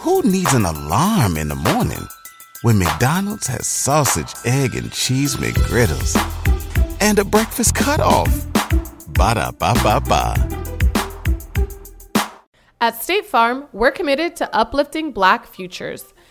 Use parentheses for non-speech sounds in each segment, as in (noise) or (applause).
Who needs an alarm in the morning when McDonald's has sausage, egg, and cheese McGriddles and a breakfast cutoff? Ba da ba ba ba. At State Farm, we're committed to uplifting Black futures.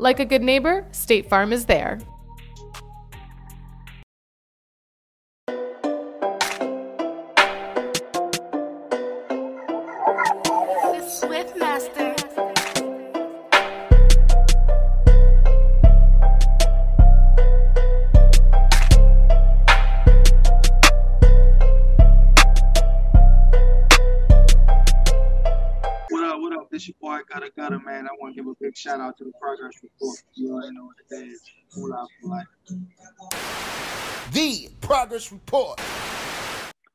Like a good neighbor, State Farm is there. The Swift Master. What up, what up? This your boy Gudda Gudda man. Shout out to the progress report. You already know what it is. Pull out for life. The Progress Report.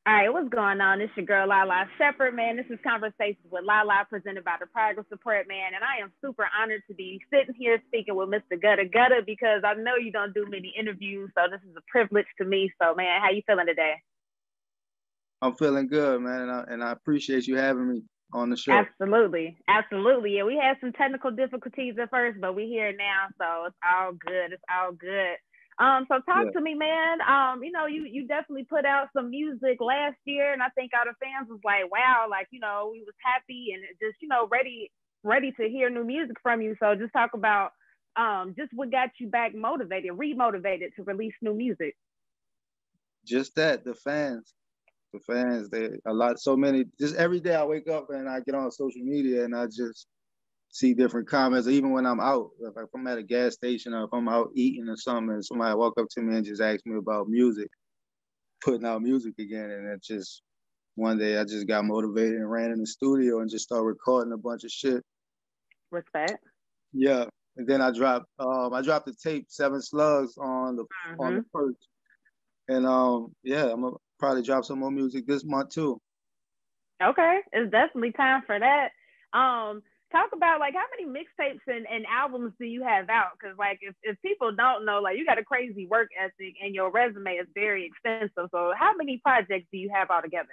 All right, what's going on? It's your girl Lalaa Shepard, man. This is Conversations with Lalaa presented by the Progress Report, man. And I am super honored to be sitting here speaking with Mr. Gudda Gudda because I know you don't do many interviews, so this is a privilege to me. So, man, how you feeling today? I'm feeling good, man, and I, and I appreciate you having me on the show. Absolutely, absolutely. Yeah, we had some technical difficulties at first, but we're here now, so it's all good. It's all good. Um, so talk Yeah. to me, man. Um, you know, you you definitely put out some music last year, and I think all the fans was like, wow, like you know, we was happy and just you know ready ready to hear new music from you. So just talk about um just what got you back motivated, remotivated to release new music. Just that, the fans, the fans, they a lot, so many. Just every day I wake up and I get on social media and I just see different comments. Even when I'm out, if I'm at a gas station or if I'm out eating or something, and somebody walk up to me and just ask me about music, putting out music again, and it just one day I just got motivated and ran in the studio and just started recording a bunch of shit. Respect. Yeah, and then I dropped um I dropped the tape Seven Slugs on the on the first, and um yeah I'm gonna probably drop some more music this month too. Okay, it's definitely time for that. Um, talk about like how many mixtapes and, and albums do you have out? Because like if, if people don't know, like you got a crazy work ethic and your resume is very extensive. So how many projects do you have altogether?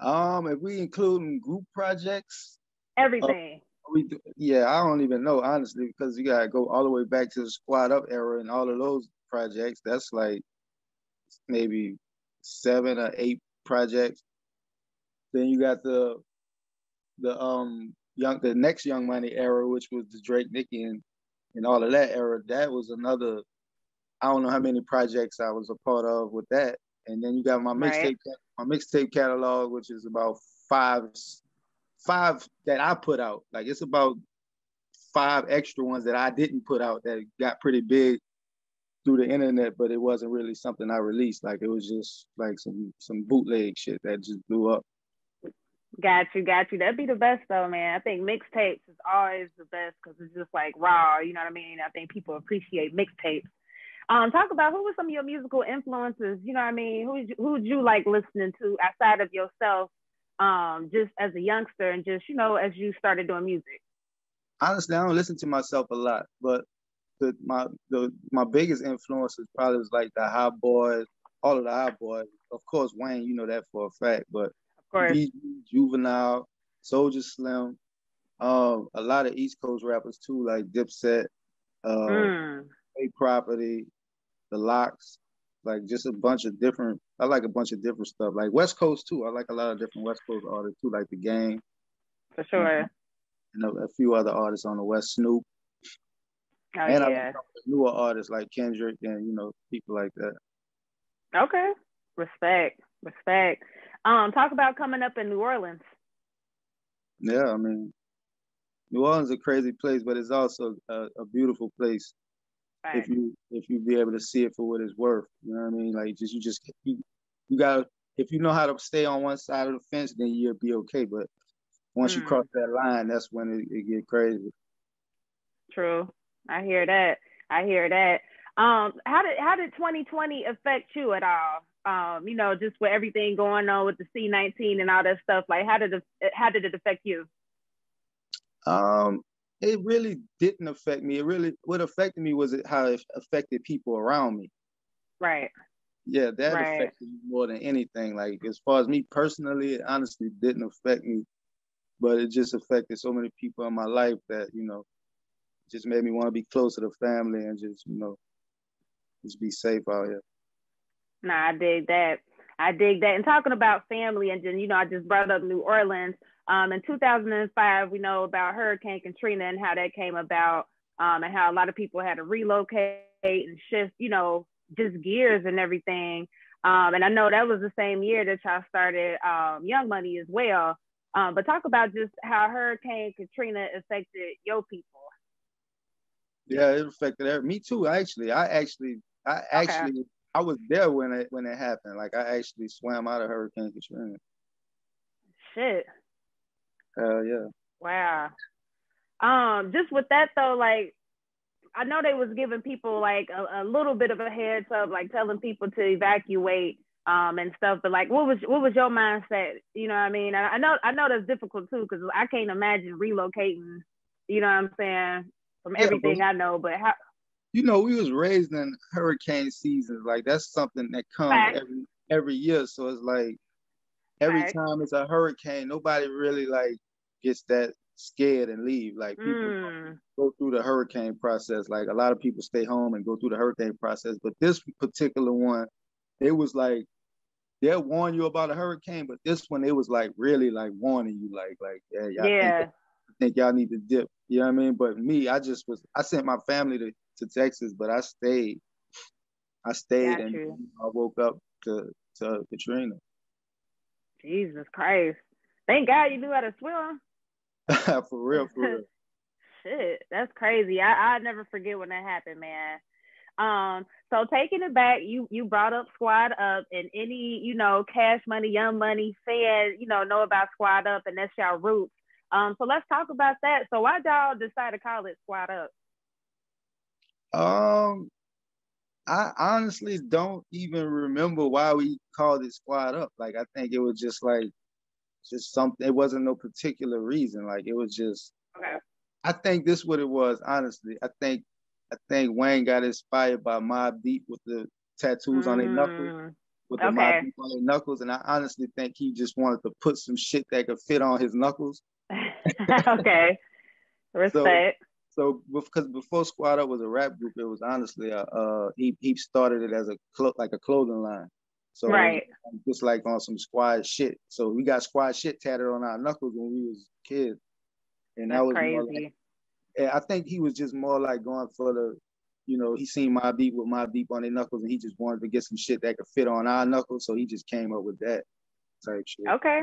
Um, if we include group projects, Everything. we do, yeah I don't even know honestly because you gotta go all the way back to the Sqad Up era and all of those projects. That's like maybe seven or eight projects. Then you got the the um young the next Young Money era, which was the Drake, Nicki, and and all of that era. That was another. I don't know how many projects I was a part of with that. And then you got my Right. mixtape my mixtape catalog, which is about five five that I put out. Like it's about five extra ones that I didn't put out that got pretty big through the internet, but it wasn't really something I released. Like it was just like some some bootleg shit that just blew up. Got you, got you. That'd be the best though, man. I think mixtapes is always the best because it's just like raw. You know what I mean? I think people appreciate mixtapes. Um, talk about who were some of your musical influences. You know what I mean? Who who would you like listening to outside of yourself? Um, just as a youngster and just you know as you started doing music. honestly, I don't listen to myself a lot, but the my the my biggest influences probably was like the Hot Boyz, all of the Hot Boyz. Of course, Wayne, you know that for a fact, but Of course. Juvenile, Soulja Slim, um, a lot of East Coast rappers too, like Dipset, uh, Mm. A Property, The Lox, like just a bunch of different. I like a bunch of different stuff, like West Coast too. I like a lot of different West Coast artists too, like The Game For sure. and a, a few other artists on the West, Snoop. Oh and I yeah. like newer artists like Kendrick and you know people like that. Okay. Respect. Respect. Um, talk about coming up in New Orleans. Yeah, I mean, New Orleans is a crazy place, but it's also a, a beautiful place if you if you be able to see it for what it's worth. You know what I mean? Like just you just you, you gotta if you know how to stay on one side of the fence, then you'll be okay. But once you Mm. cross that line, that's when it, it get crazy. True. I hear that. I hear that. Um, how did how did 2020 affect you at all? Um, you know, just with everything going on with the C19 and all that stuff. Like, how did it how did it affect you? Um, it really didn't affect me. It really what affected me was it how it affected people around me. Right. Yeah, that Right. affected me more than anything. Like as far as me personally, it honestly didn't affect me, but it just affected so many people in my life that you know, just made me want to be close to the family and just you know, just be safe out here. Nah, I dig that. I dig that. And talking about family, and then you know, I just brought up New Orleans. Um, in 2005, we know about Hurricane Katrina and how that came about, um, and how a lot of people had to relocate and shift, you know, just gears and everything. Um, and I know that was the same year that y'all started um, Young Money as well. Um, but talk about just how Hurricane Katrina affected your people. Yeah, it affected every, me too. Actually, I actually, I actually, I was there when it when it happened. Like I actually swam out of Hurricane Katrina. Shit. Hell yeah. Wow. Um, just with that though, like I know they was giving people like a, a little bit of a heads up, like telling people to evacuate um and stuff. But like, what was what was your mindset? You know what I mean? I, I know I know that's difficult too because I can't imagine relocating. You know what I'm saying? From Yeah, everything but- I know, but how? You know, we was raised in hurricane seasons. Like that's something that comes Right. every every year. So it's like every Right. time it's a hurricane, nobody really like gets that scared and leave. Like people Mm, go through the hurricane process. Like a lot of people stay home and go through the hurricane process. But this particular one, it was like they'll warn you about a hurricane, but this one it was like really like warning you, like like yeah, yeah. Think, think y'all need to dip. You know what I mean? But me, I just was I sent my family to, to Texas, but I stayed. I stayed and you. I woke up to to Katrina. Jesus Christ. Thank God you knew how to swim. (laughs) (laughs) for real, for real. Shit, that's crazy. I I never forget when that happened, man. Um, so taking it back, you you brought up Sqad Up, and any you know Cash Money, Young Money fan, you know know about Sqad Up, and that's y'all roots. Um, so let's talk about that. So why y'all decide to call it Sqad Up? Um, I honestly don't even remember why we called it Sqad Up. Like I think it was just like just something. It wasn't no particular reason. Like it was just. Okay. I think this what it was. Honestly, I think I think Wayne got inspired by Mobb Deep with the tattoos on their knuckles, Mm, with the okay. Mobb Deep on their knuckles, and I honestly think he just wanted to put some shit that could fit on his knuckles. (laughs) okay. Respect. So because before Sqad Up was a rap group, it was honestly a uh he he started it as a clo- like a clothing line. So Right. just like on some squad shit. So we got squad shit tatted on our knuckles when we was kids. And that was crazy. like, I think he was just more like going for the, you know, he seen my beat with my beat on their knuckles and he just wanted to get some shit that could fit on our knuckles. So he just came up with that type shit. Okay,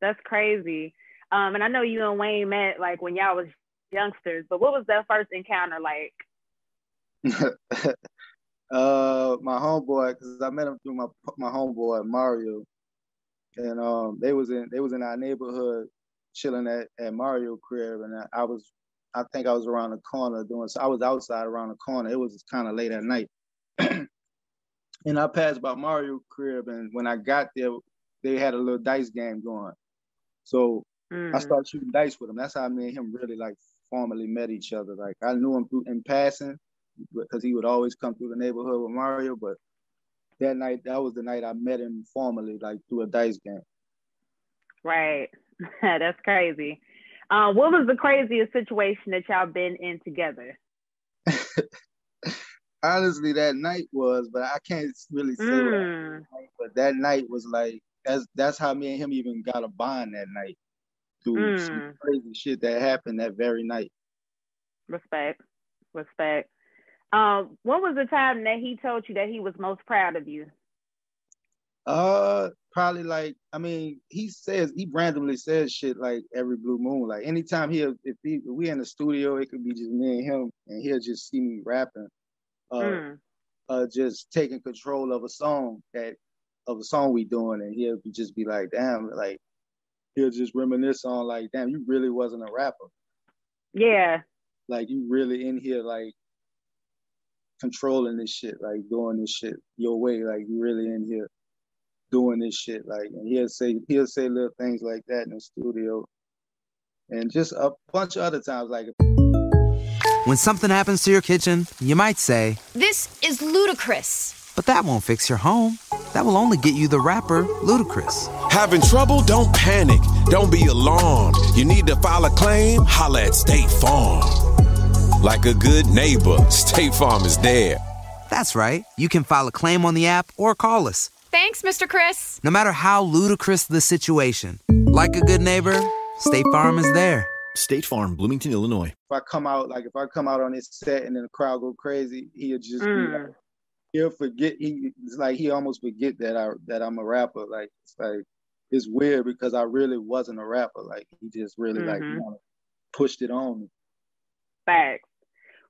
that's crazy. Um, and I know you and Wayne met like when y'all was youngsters, but what was that first encounter like? (laughs) uh, my homeboy, because I met him through my my homeboy Mario, and um, they was in they was in our neighborhood chilling at, at Mario crib, and I, I was, I think I was around the corner doing. So I was outside around the corner. It was kind of late at night, (clears throat) and I passed by Mario crib, and when I got there, they had a little dice game going. So I Mm, started shooting dice with him. That's how me and him really like formally met each other. Like I knew him through in passing because he would always come through the neighborhood with Mario. But that night, that was the night I met him formally, like through a dice game. right, (laughs) that's crazy. Um, what was the craziest situation that y'all been in together? (laughs) Honestly, that night was, but I can't really say. Mm, night, but that night was like that's that's how me and him even got a bond that night through some Mm. crazy shit that happened that very night. respect, respect. Um, what was the time that he told you that he was most proud of you? Uh, probably like I mean, he says he randomly says shit like every blue moon. Like anytime he if, he, if we in the studio, it could be just me and him, and he'll just see me rapping, uh, Mm, uh, just taking control of a song that of a song we doing, and he'll just be like, damn, like he'll just reminisce on like, damn, you really wasn't a rapper. yeah, like you really in here like controlling this shit, like doing this shit your way, like you really in here doing this shit, like and he'll say he'll say little things like that in the studio, and just a bunch of other times like. When something happens to your kitchen, you might say, "This is ludicrous." But that won't fix your home. That will only get you the rapper, Ludacris. Having trouble? Don't panic. Don't be alarmed. You need to file a claim? Holla at State Farm. Like a good neighbor, (laughs) State Farm is there. That's right. You can file a claim on the app or call us. Thanks, Mr. Chris. No matter how ludicrous the situation, like a good neighbor, State Farm is there. State Farm, Bloomington, Illinois. If I come out, like if I come out on this set and then the crowd go crazy, he'll just mm. be like, he'll forget. He it's like he almost forget that I that I'm a rapper. Like it's like it's weird because I really wasn't a rapper. Like he just really mm-hmm. like you know, pushed it on me. Facts.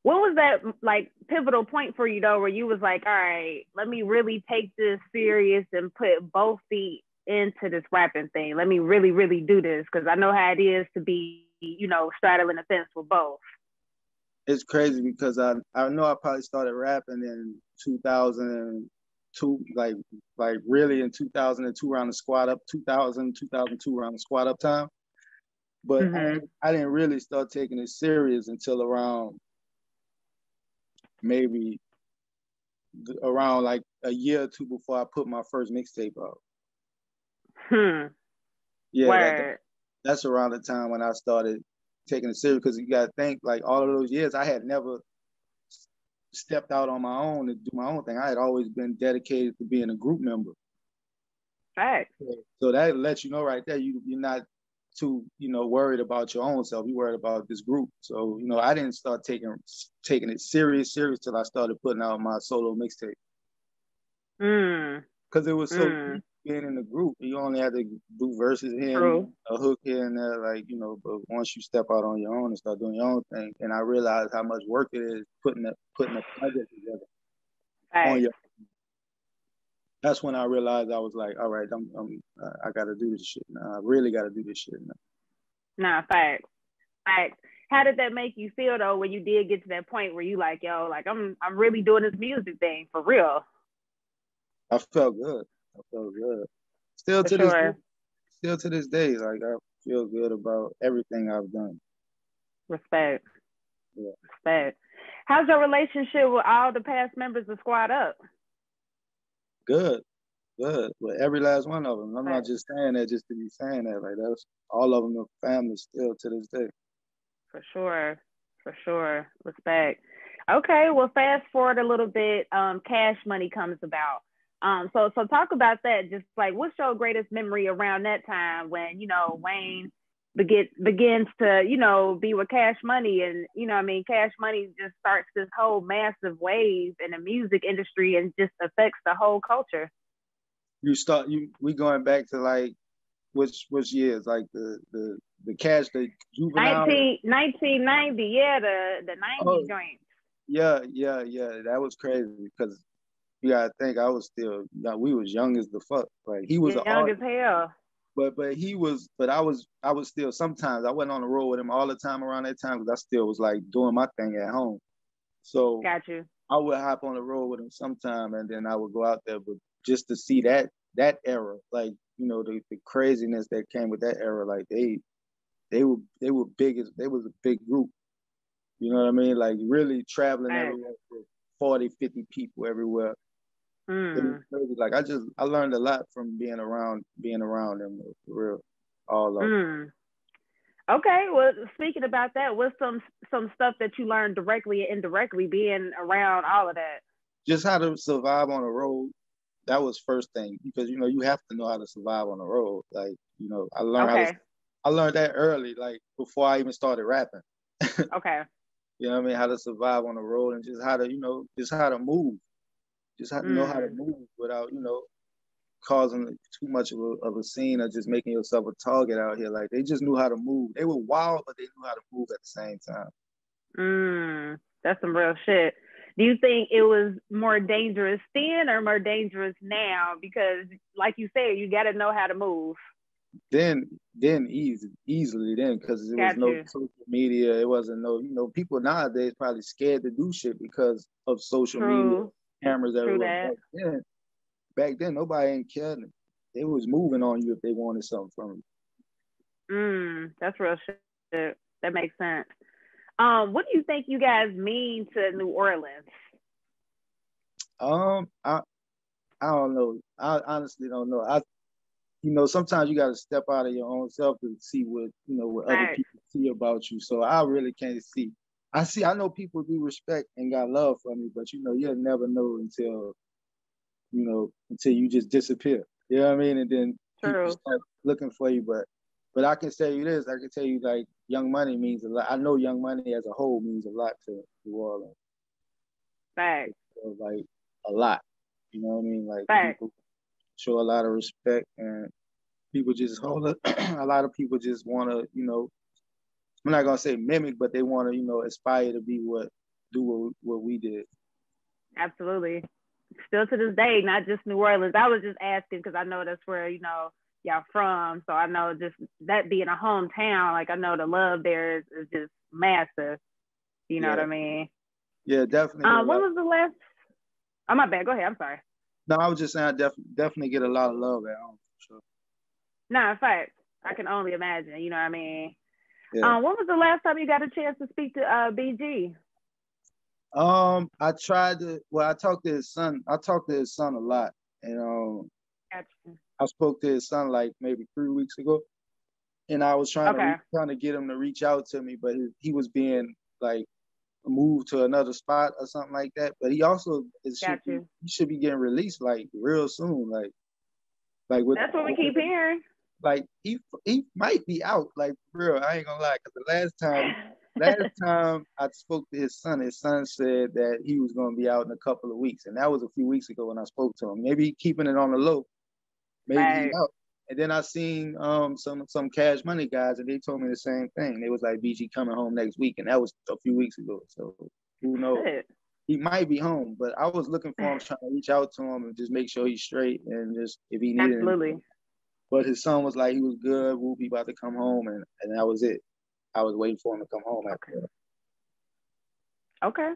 What was that like pivotal point for you though, where you was like, all right, let me really take this serious and put both feet into this rapping thing. Let me really, really do this because I know how it is to be, you know, straddling the fence with both. It's crazy because I I know I probably started rapping in 2002, like like really in 2002 around the squad up, 2000 2002 around the squad up time. But mm-hmm. I, I didn't really start taking it serious until around maybe around like a year or two before I put my first mixtape out. Hmm. Yeah, that, that's around the time when I started taking it serious because you got to think like all of those years I had never stepped out on my own to do my own thing. I had always been dedicated to being a group member. Right. So that lets you know right there you you're not too you know worried about your own self. You're worried about this group. So you know I didn't start taking taking it serious serious till I started putting out my solo mixtape. Mm. Cause it was so mm. Being in the group. You only had to do verses here, True. a hook here and there, like you know. But once you step out on your own and start doing your own thing, and I realized how much work it is putting the putting a project together right. on your that's when I realized I was like, all right, I'm, I'm I got to do this shit now. I really got to do this shit now. Nah, facts, facts. How did that make you feel though when you did get to that point where you like, yo, like I'm I'm really doing this music thing for real? I felt good. I felt good. Still for to sure. this, day, still to this day, like I feel good about everything I've done. Respect. Yeah. Respect. How's your relationship with all the past members of Sqad Up? good, good with every last one of them. I'm not just saying that just to be saying that. Like that's all of them are family still to this day. For sure, for sure. Respect. Okay, well, fast forward a little bit. Um, cash money comes about. Um, so so talk about that. Just like what's your greatest memory around that time when you know Wayne begin, begins to, you know, be with Cash Money. And, you know, I mean, Cash Money just starts this whole massive wave in the music industry and just affects the whole culture. You start, you we going back to like, which which years? Like the the the cash, the juvenile. 19, 1990, yeah, the the 90 oh, joints. Yeah, yeah, yeah. That was crazy because you gotta think I was still, we was young as the fuck. Like he was young as hell but but he was but I was I was still sometimes I went on the road with him all the time around that time because I still was like doing my thing at home. So got you. I would hop on the road with him sometime and then I would go out there, but just to see that that era, like you know the, the craziness that came with that era, like they they were they were big as they was a big group. You know what I mean? Like really traveling right. everywhere with 40, 50 people everywhere. Mm. Like I just I learned a lot from being around being around them for real. All of mm. Okay, well, speaking about that, what's some some stuff that you learned directly and indirectly being around all of that? Just how to survive on the road. That was first thing because you know you have to know how to survive on the road. Like you know, I learned okay. how to, I learned that early, like before I even started rapping. (laughs) okay. You know what I mean? How to survive on the road and just how to, you know, just how to move just have to know how to mm. move without, you know, causing too much of a, of a scene or just making yourself a target out here. Like they just knew how to move. They were wild, but they knew how to move at the same time. Mm, that's some real shit. Do you think it was more dangerous then or more dangerous now? Because, like you said, you got to know how to move. then then easy easily then because there was no social media. It wasn't no you know people nowadays probably scared to do shit because of social media True. Cameras True everywhere. that. Back then, back then nobody ain't caring. They was moving on you if they wanted something from you. Mm, that's real shit. That makes sense. Um, what do you think you guys mean to New Orleans? Um, I I don't know. I honestly don't know. I you know sometimes you got to step out of your own self to see what you know what other people see about you. So I really can't see. I see. I know people do respect and got love for me, but you know you'll never know until you know until you just disappear. You know what I mean? And then True. people start looking for you. But but I can tell you this. I can tell you like Young Money means a lot. I know Young Money as a whole means a lot to New Orleans. Facts. So, like a lot. You know what I mean? Like Facts. people show a lot of respect and people just hold it. (clears throat) a lot of people just want to, you know, I'm not gonna say mimic, but they want to, you know, aspire to be what do what, what we did. Absolutely. Still to this day, not just New Orleans. I was just asking because I know that's where, you know, y'all from. So I know just that being a hometown, like I know the love there is, is just massive. You know what I mean? Yeah, definitely. Uh, when lot- was the last? Oh, my bad. Go ahead. I'm sorry. no, I was just saying, I def- definitely get a lot of love at home. For sure. No, in fact, I can only imagine. You know what I mean? Yeah. Um, when was the last time you got a chance to speak to uh, BG? Um, I tried to. Well, I talked to his son. I talked to his son a lot, and um, Gotcha. I spoke to his son like maybe three weeks ago, and I was trying to Okay. re- trying to get him to reach out to me, but he, he was being like moved to another spot or something like that. But he also is should be, he should be getting released like real soon, like like with That's what we keep hearing. Like he he might be out like real. I ain't gonna lie, because the last time last (laughs) time I spoke to his son, his son said that he was going to be out in a couple of weeks, and that was a few weeks ago when I spoke to him. Maybe he keeping it on the low, maybe Right. out. And then I seen um some some Cash Money guys, and they told me the same thing. They was like, "BG coming home next week," and that was a few weeks ago. So who knows? Shit. He might be home, but I was looking for him, trying to reach out to him and just make sure he's straight and just if he needed. anything. But his son was like, he was good. Whoopie about to come home, and and that was it. I was waiting for him to come home after. Okay.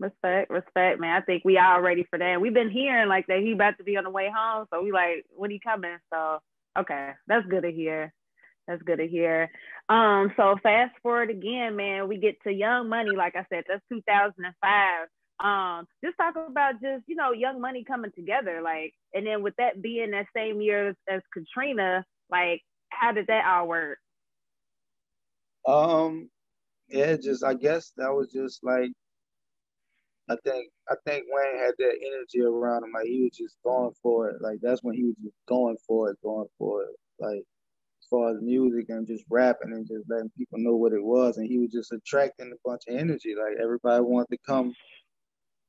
Respect, respect, man. I think we all ready for that. We've been hearing like that he about to be on the way home, so we like when he coming. So okay, that's good to hear. That's good to hear. Um, so fast forward again, man. We get to Young Money, like I said, that's 2005. Um, just talk about just you know Young Money coming together, like, and then with that being that same year as, as Katrina, like, how did that all work? Um, yeah, just I guess that was just like I think I think Wayne had that energy around him. Like he was just going for it. Like that's when he was just going for it, going for it. Like as far as music and just rapping and just letting people know what it was. And he was just attracting a bunch of energy. Like everybody wanted to come.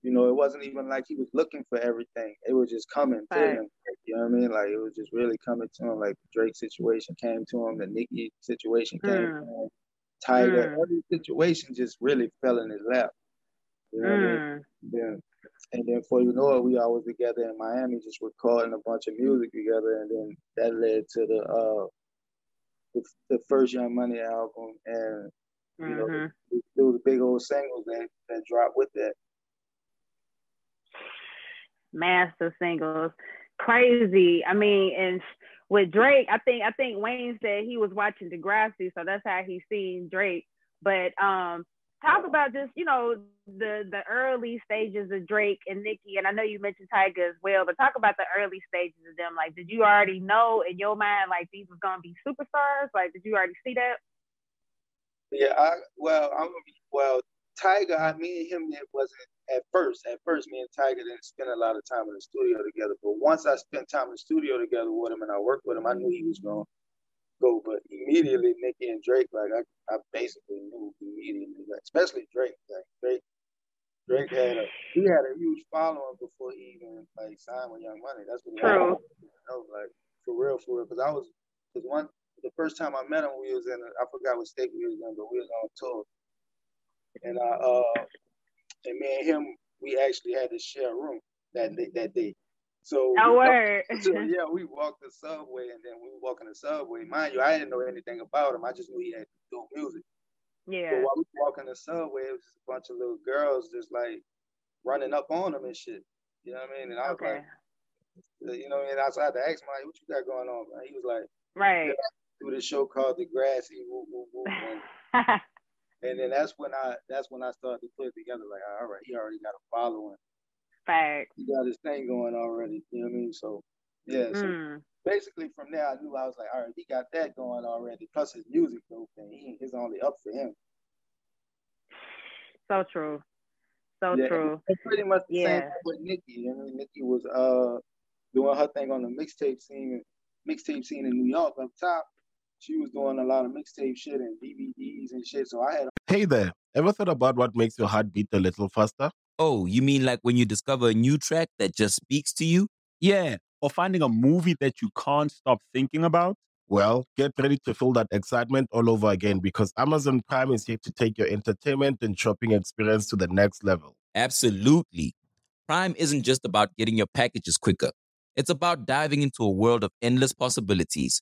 You know, it wasn't even like he was looking for everything. It was just coming to Right. him. You know what I mean? Like it was just really coming to him. Like the Drake situation came to him, the Nicki situation came Mm. to him. Tyga, Mm. every situation just really fell in his lap. You know what I mean? Mm. Then, and then before you know it, we all was together in Miami, just recording a bunch of music together, and then that led to the uh the, the first Young Money album, and you know Mhm. there was a big old singles that that dropped with that. Massive singles. Crazy. I mean, and with Drake, I think I think Wayne said he was watching Degrassi, so that's how he seen Drake. But um, talk about just you know the the early stages of Drake and Nicki, and I know you mentioned Tyga as well, but talk about the early stages of them. Like, did you already know in your mind like these was gonna be superstars? Like, did you already see that? Yeah, I well, I'm well. Tyga, I mean him. It wasn't at first. At first, me and Tyga didn't spend a lot of time in the studio together. But once I spent time in the studio together with him and I worked with him, I knew he was gonna go. But immediately, Nicki and Drake, like I, I basically knew immediately. Like, especially Drake. Like Drake, Drake had a he had a huge following before he even like signed with Young Money. That's what he True. You know, like for real, for real. Because I was, because one the first time I met him, we was in I forgot what state we was in, but we was on tour. And I uh and me and him, we actually had to share a room that day, that day. So we- word. so, (laughs) (laughs) yeah, we walked the subway, and then we were walking the subway. Mind you, I didn't know anything about him. I just knew he had dope music. So Yeah. while we were walking the subway, it was just a bunch of little girls just like running up on him and shit. You know what I mean? And I was Okay. like, you know, and I mean? I had to ask him, like, what you got going on, man? He was like, Right. do this show called Degrassi, woo, woo, woo. And, (laughs) and then that's when I that's when I started to put it together. Like, all right, he already got a following. Facts. He got his thing going already. You know what I mean? So yeah. So Mm. basically from there, I knew I was like, all right, he got that going already. Plus his music dope, and he is only up for him. So true. So Yeah, true. It's pretty much the same Yeah. thing with Nicki. I mean, Nicki was uh doing her thing on the mixtape scene, mixtape scene in New York up top. She was doing a lot of mixtape shit and DVDs and shit. So I had Hey there, ever thought about what makes your heart beat a little faster? Oh, you mean like when you discover a new track that just speaks to you? Yeah, or finding a movie that you can't stop thinking about. Well, get ready to feel that excitement all over again because Amazon Prime is here to take your entertainment and shopping experience to the next level. Absolutely. Prime isn't just about getting your packages quicker. It's about diving into a world of endless possibilities,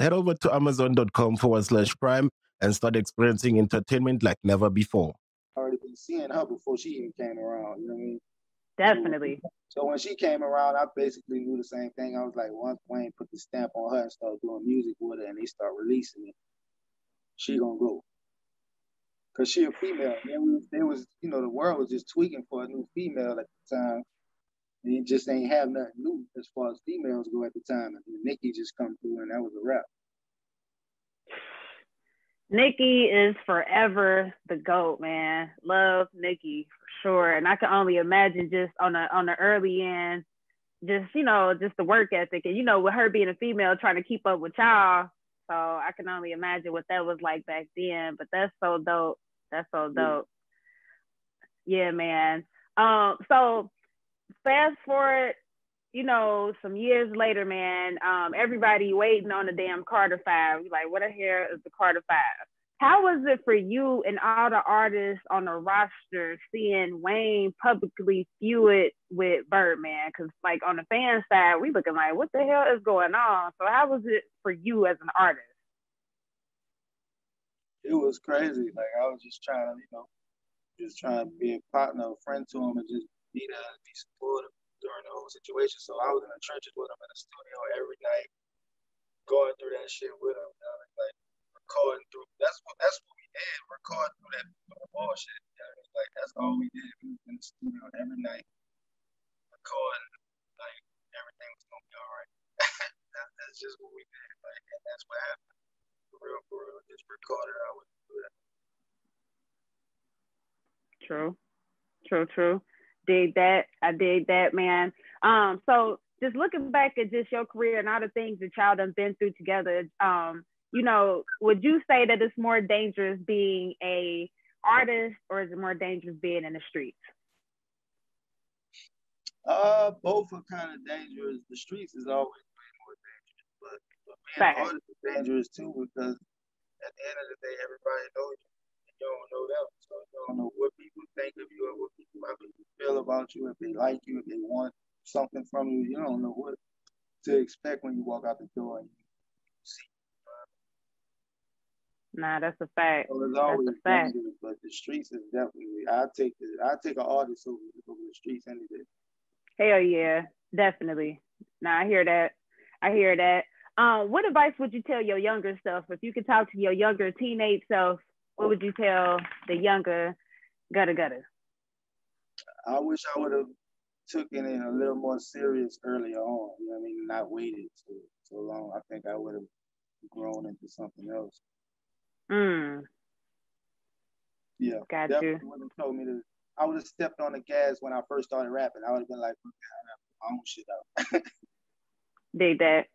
Head over to amazon.com forward slash prime and start experiencing entertainment like never before. already been seeing her before she even came around. You know what I mean? Definitely. So when she came around, I basically knew the same thing. I was like, once Wayne put the stamp on her and started doing music with her, and they start releasing it, she gonna go. Cause she a female. And we, there was, you know, the world was just tweaking for a new female at the time. And it just ain't have nothing new as far as females go at the time. And then Nicki just come through, and that was a wrap. Nicki is forever the goat, man. Love Nicki for sure, and I can only imagine just on the on the early end, just you know, just the work ethic, and you know, with her being a female trying to keep up with y'all. So I can only imagine what that was like back then. But that's so dope. That's so dope. Yeah, man. Um, so fast forward, you know, some years later, man, um, everybody waiting on the damn Carter Five. Like, what the hell is the Carter Five? How was it for you and all the artists on the roster seeing Wayne publicly feud with Birdman? Because, like, on the fan side, we looking like, what the hell is going on? So, how was it for you as an artist? It was crazy. Like I was just trying to, you know, just trying to be a partner, a friend to him, and just be and be supportive during the whole situation. So I was in the trenches with him in the studio every night, going through that shit with him, you know, like recording through. That's what that's what we did, record through that bullshit. You know, like that's all we did. We was in the studio every night, recording. Like everything was gonna be all right. (laughs) that, that's just what we did. Like, and that's what happened. For real, for real. Just recorded. I would do that. True, true, true. Dig that. I did that, man. Um, so just looking back at just your career and all the things that y'all done been through together, um, you know, would you say that it's more dangerous being a artist or is it more dangerous being in the streets? Uh, both are kind of dangerous. The streets is always way more dangerous, but, but being Fact. artist is dangerous too because at the end of the day, everybody knows you and you don't know them, don't know what people think of you or what people how people feel about you. If they like you, if they want something from you, you don't know what to expect when you walk out the door and you see. Nah, that's a fact. So it's That's a fact. dangerous, but the streets is definitely. I take the I take an artist over over the streets any day. Hell yeah, definitely. Nah, I hear that. I hear that. Um, what advice would you tell your younger self if you could talk to your younger teenage self? What would you tell the younger Gudda Gudda? I wish I would have taken it a little more serious earlier on. You know what I mean? Not waited so so long. I think I would have grown into something else. Mm, Yeah. Got definitely you. would have told me to. I would have stepped on the gas when I first started rapping. I would have been like, "Look, I own shit out. (laughs) Dig that.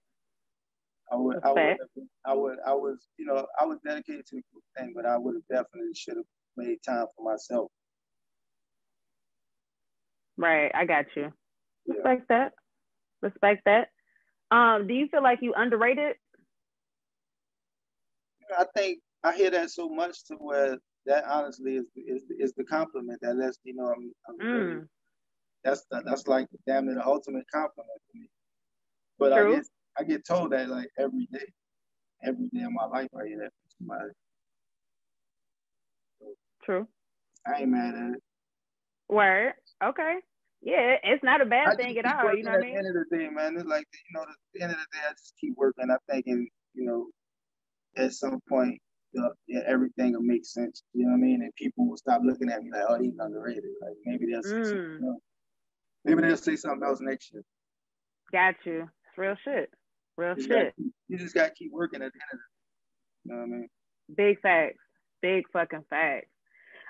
I would, I would, I would, I was, you know, I was dedicated to the group thing, but I would have definitely should have made time for myself. Right, I got you. Respect yeah. that. Respect that. Um, do you feel like you underrated? I think I hear that so much to where that honestly is is, is the compliment that lets me know I'm, I'm mm. that's the, that's like damn near the ultimate compliment for me. But True. I get I get told that like every day, every day of my life I hear that from somebody. True. I ain't mad at it. Word. Okay. Yeah, it's not a bad I thing at all. You know what I mean? At the end of the day, man, it's like you know, at the end of the day, I just keep working. I think, and you know, at some point, yeah, everything will make sense. You know what I mean? And people will stop looking at me like, "Oh, he's underrated." Like maybe they'll say mm. something Maybe they'll say something else next year. Got you. It's real shit. Real you shit. You just gotta keep working at the end of it. You know what I mean? Big facts. Big fucking facts.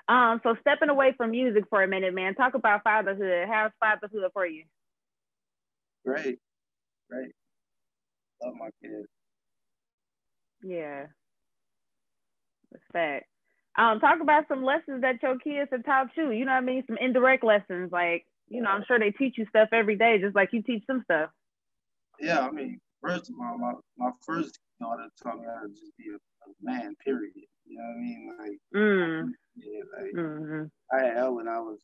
Um, so stepping away from music for a minute, man. Talk about fatherhood. How's fatherhood for you? Great, great. Love my kids. Yeah. Respect. Um, talk about some lessons that your kids have taught you. You know what I mean? Some indirect lessons, like you know, I'm sure they teach you stuff every day, just like you teach them stuff. Yeah, I mean, first of all, my, my first daughter taught me how to just be a, a man. Period. You know what I mean? Like, mm. yeah, like mm-hmm. I had her when I was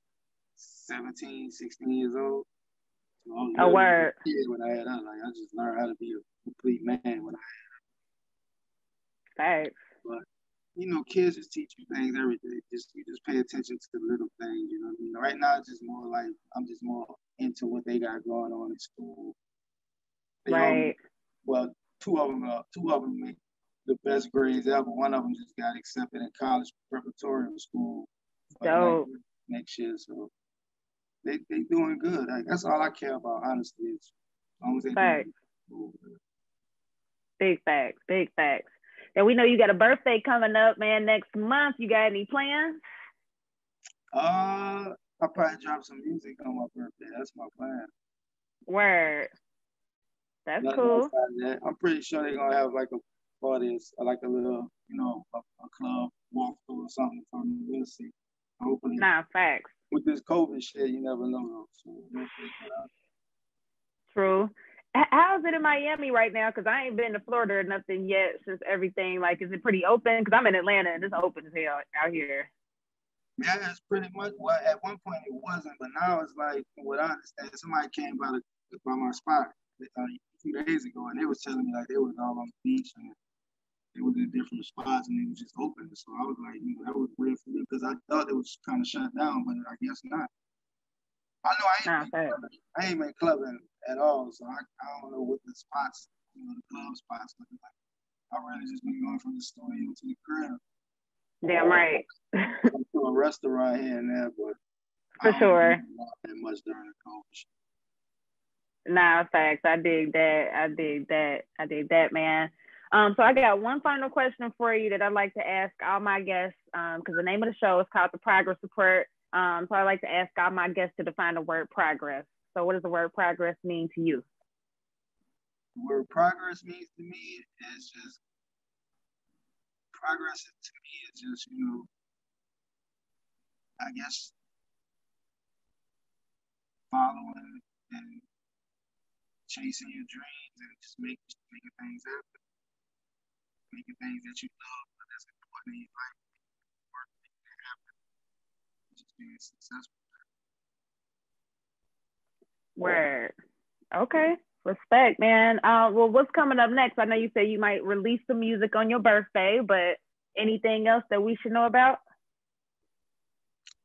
17, 16 years old. So I was a word. when I had her. Like, I just learned how to be a complete man when I had her. Thanks. But you know, kids just teach you things every day. Just you just pay attention to the little things. You know what I mean? Right now, it's just more like I'm just more into what they got going on in school. They right. Well, two of them, uh, two of them make the best grades ever. One of them just got accepted in college preparatory school next year. So they they doing good. Like, that's all I care about, honestly. Is as long as they facts. Big facts. Big facts. And we know you got a birthday coming up, man, next month. You got any plans? Uh, I'll probably drop some music on my birthday. That's my plan. Word. That's cool. That. I'm pretty sure they're gonna have like a party, like a little, you know, a, a club walkthrough or something for me. We'll see. Hopefully. Nah, facts. With this COVID shit, you never know. So we'll True. How's it in Miami right now? Because I ain't been to Florida or nothing yet since everything. Like, is it pretty open? Because I'm in Atlanta and it's open as hell out here. Yeah, it's pretty much. Well, at one point it wasn't, but now it's like, what I understand, somebody came by the by my spot uh, few days ago, and they was telling me like they was all on the beach and they was in different spots and they was just open. So I was like, you know, that was weird for me because I thought it was kind of shut down, but I guess not. I know I ain't, been, I ain't been clubbing at all, so I, I don't know what the spots, you know, the club spots looking like. I really just been going from the studio to the crib. Damn right. to a restaurant here and there, but for sure. That much during the COVID. Nah, facts. I dig that. I dig that. I dig that, man. Um, so I got one final question for you that I'd like to ask all my guests, because um, the name of the show is called the Progress Report. Um, so I like to ask all my guests to define the word progress. So what does the word progress mean to you? The word progress means to me is just progress to me is just, you know, I guess following and chasing your dreams and just making making things happen. Making things that you love, but that's important in your life. Work making it happen. Just being successful. Word. Okay. Respect, man. Uh, well, what's coming up next? I know you said you might release some music on your birthday, but anything else that we should know about?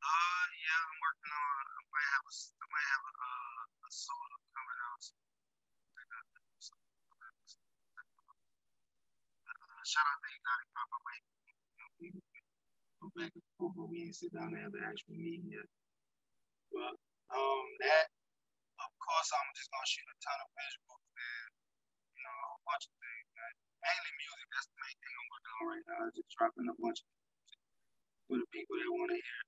Uh, yeah, I'm working on. I might have a, I might have a, uh, a solo coming out. Uh, shout out to Exotic Pop. I might go back and forth, but we ain't sit down and have the actual meeting yet. But um, that of course, I'm just gonna shoot a ton of visuals and you know a bunch of things. Man. Mainly music. That's the main thing I'm working on right now. Just dropping a bunch of music for the people that want to hear.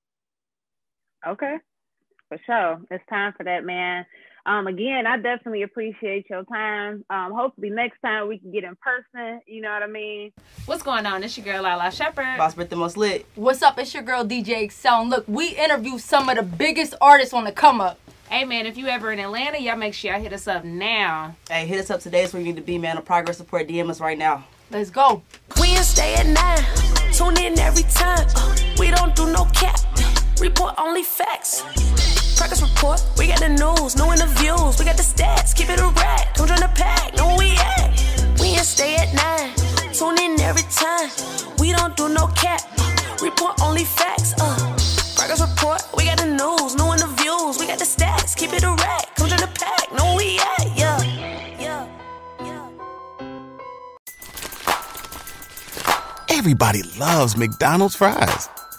Okay, for sure. It's time for that, man. Um, again, I definitely appreciate your time. Um, hopefully next time we can get in person. You know what I mean? What's going on? It's your girl Lalaa Shepard. Boss Britt the most lit. What's up? It's your girl DJ Excel. And look, we interview some of the biggest artists on the come up. Hey man, if you ever in Atlanta, y'all make sure y'all hit us up now. Hey, hit us up today. It's where you need to be, man. A progress support. DM us right now. Let's go. Wednesday at 9. Tune in every time. Uh, we don't do no cap. Report only facts. Progress report. We got the news, no interviews. We got the stats. Keep it a rack. Don't join the pack. Know where we at. Wednesday at 9. Tune in every time. We don't do no cap. Uh, report only facts. Uh, progress report. We got the news, no interviews. We got the stats. Keep it a rack. Don't join the pack. Know where we at. Yeah. Yeah. Everybody loves McDonald's fries.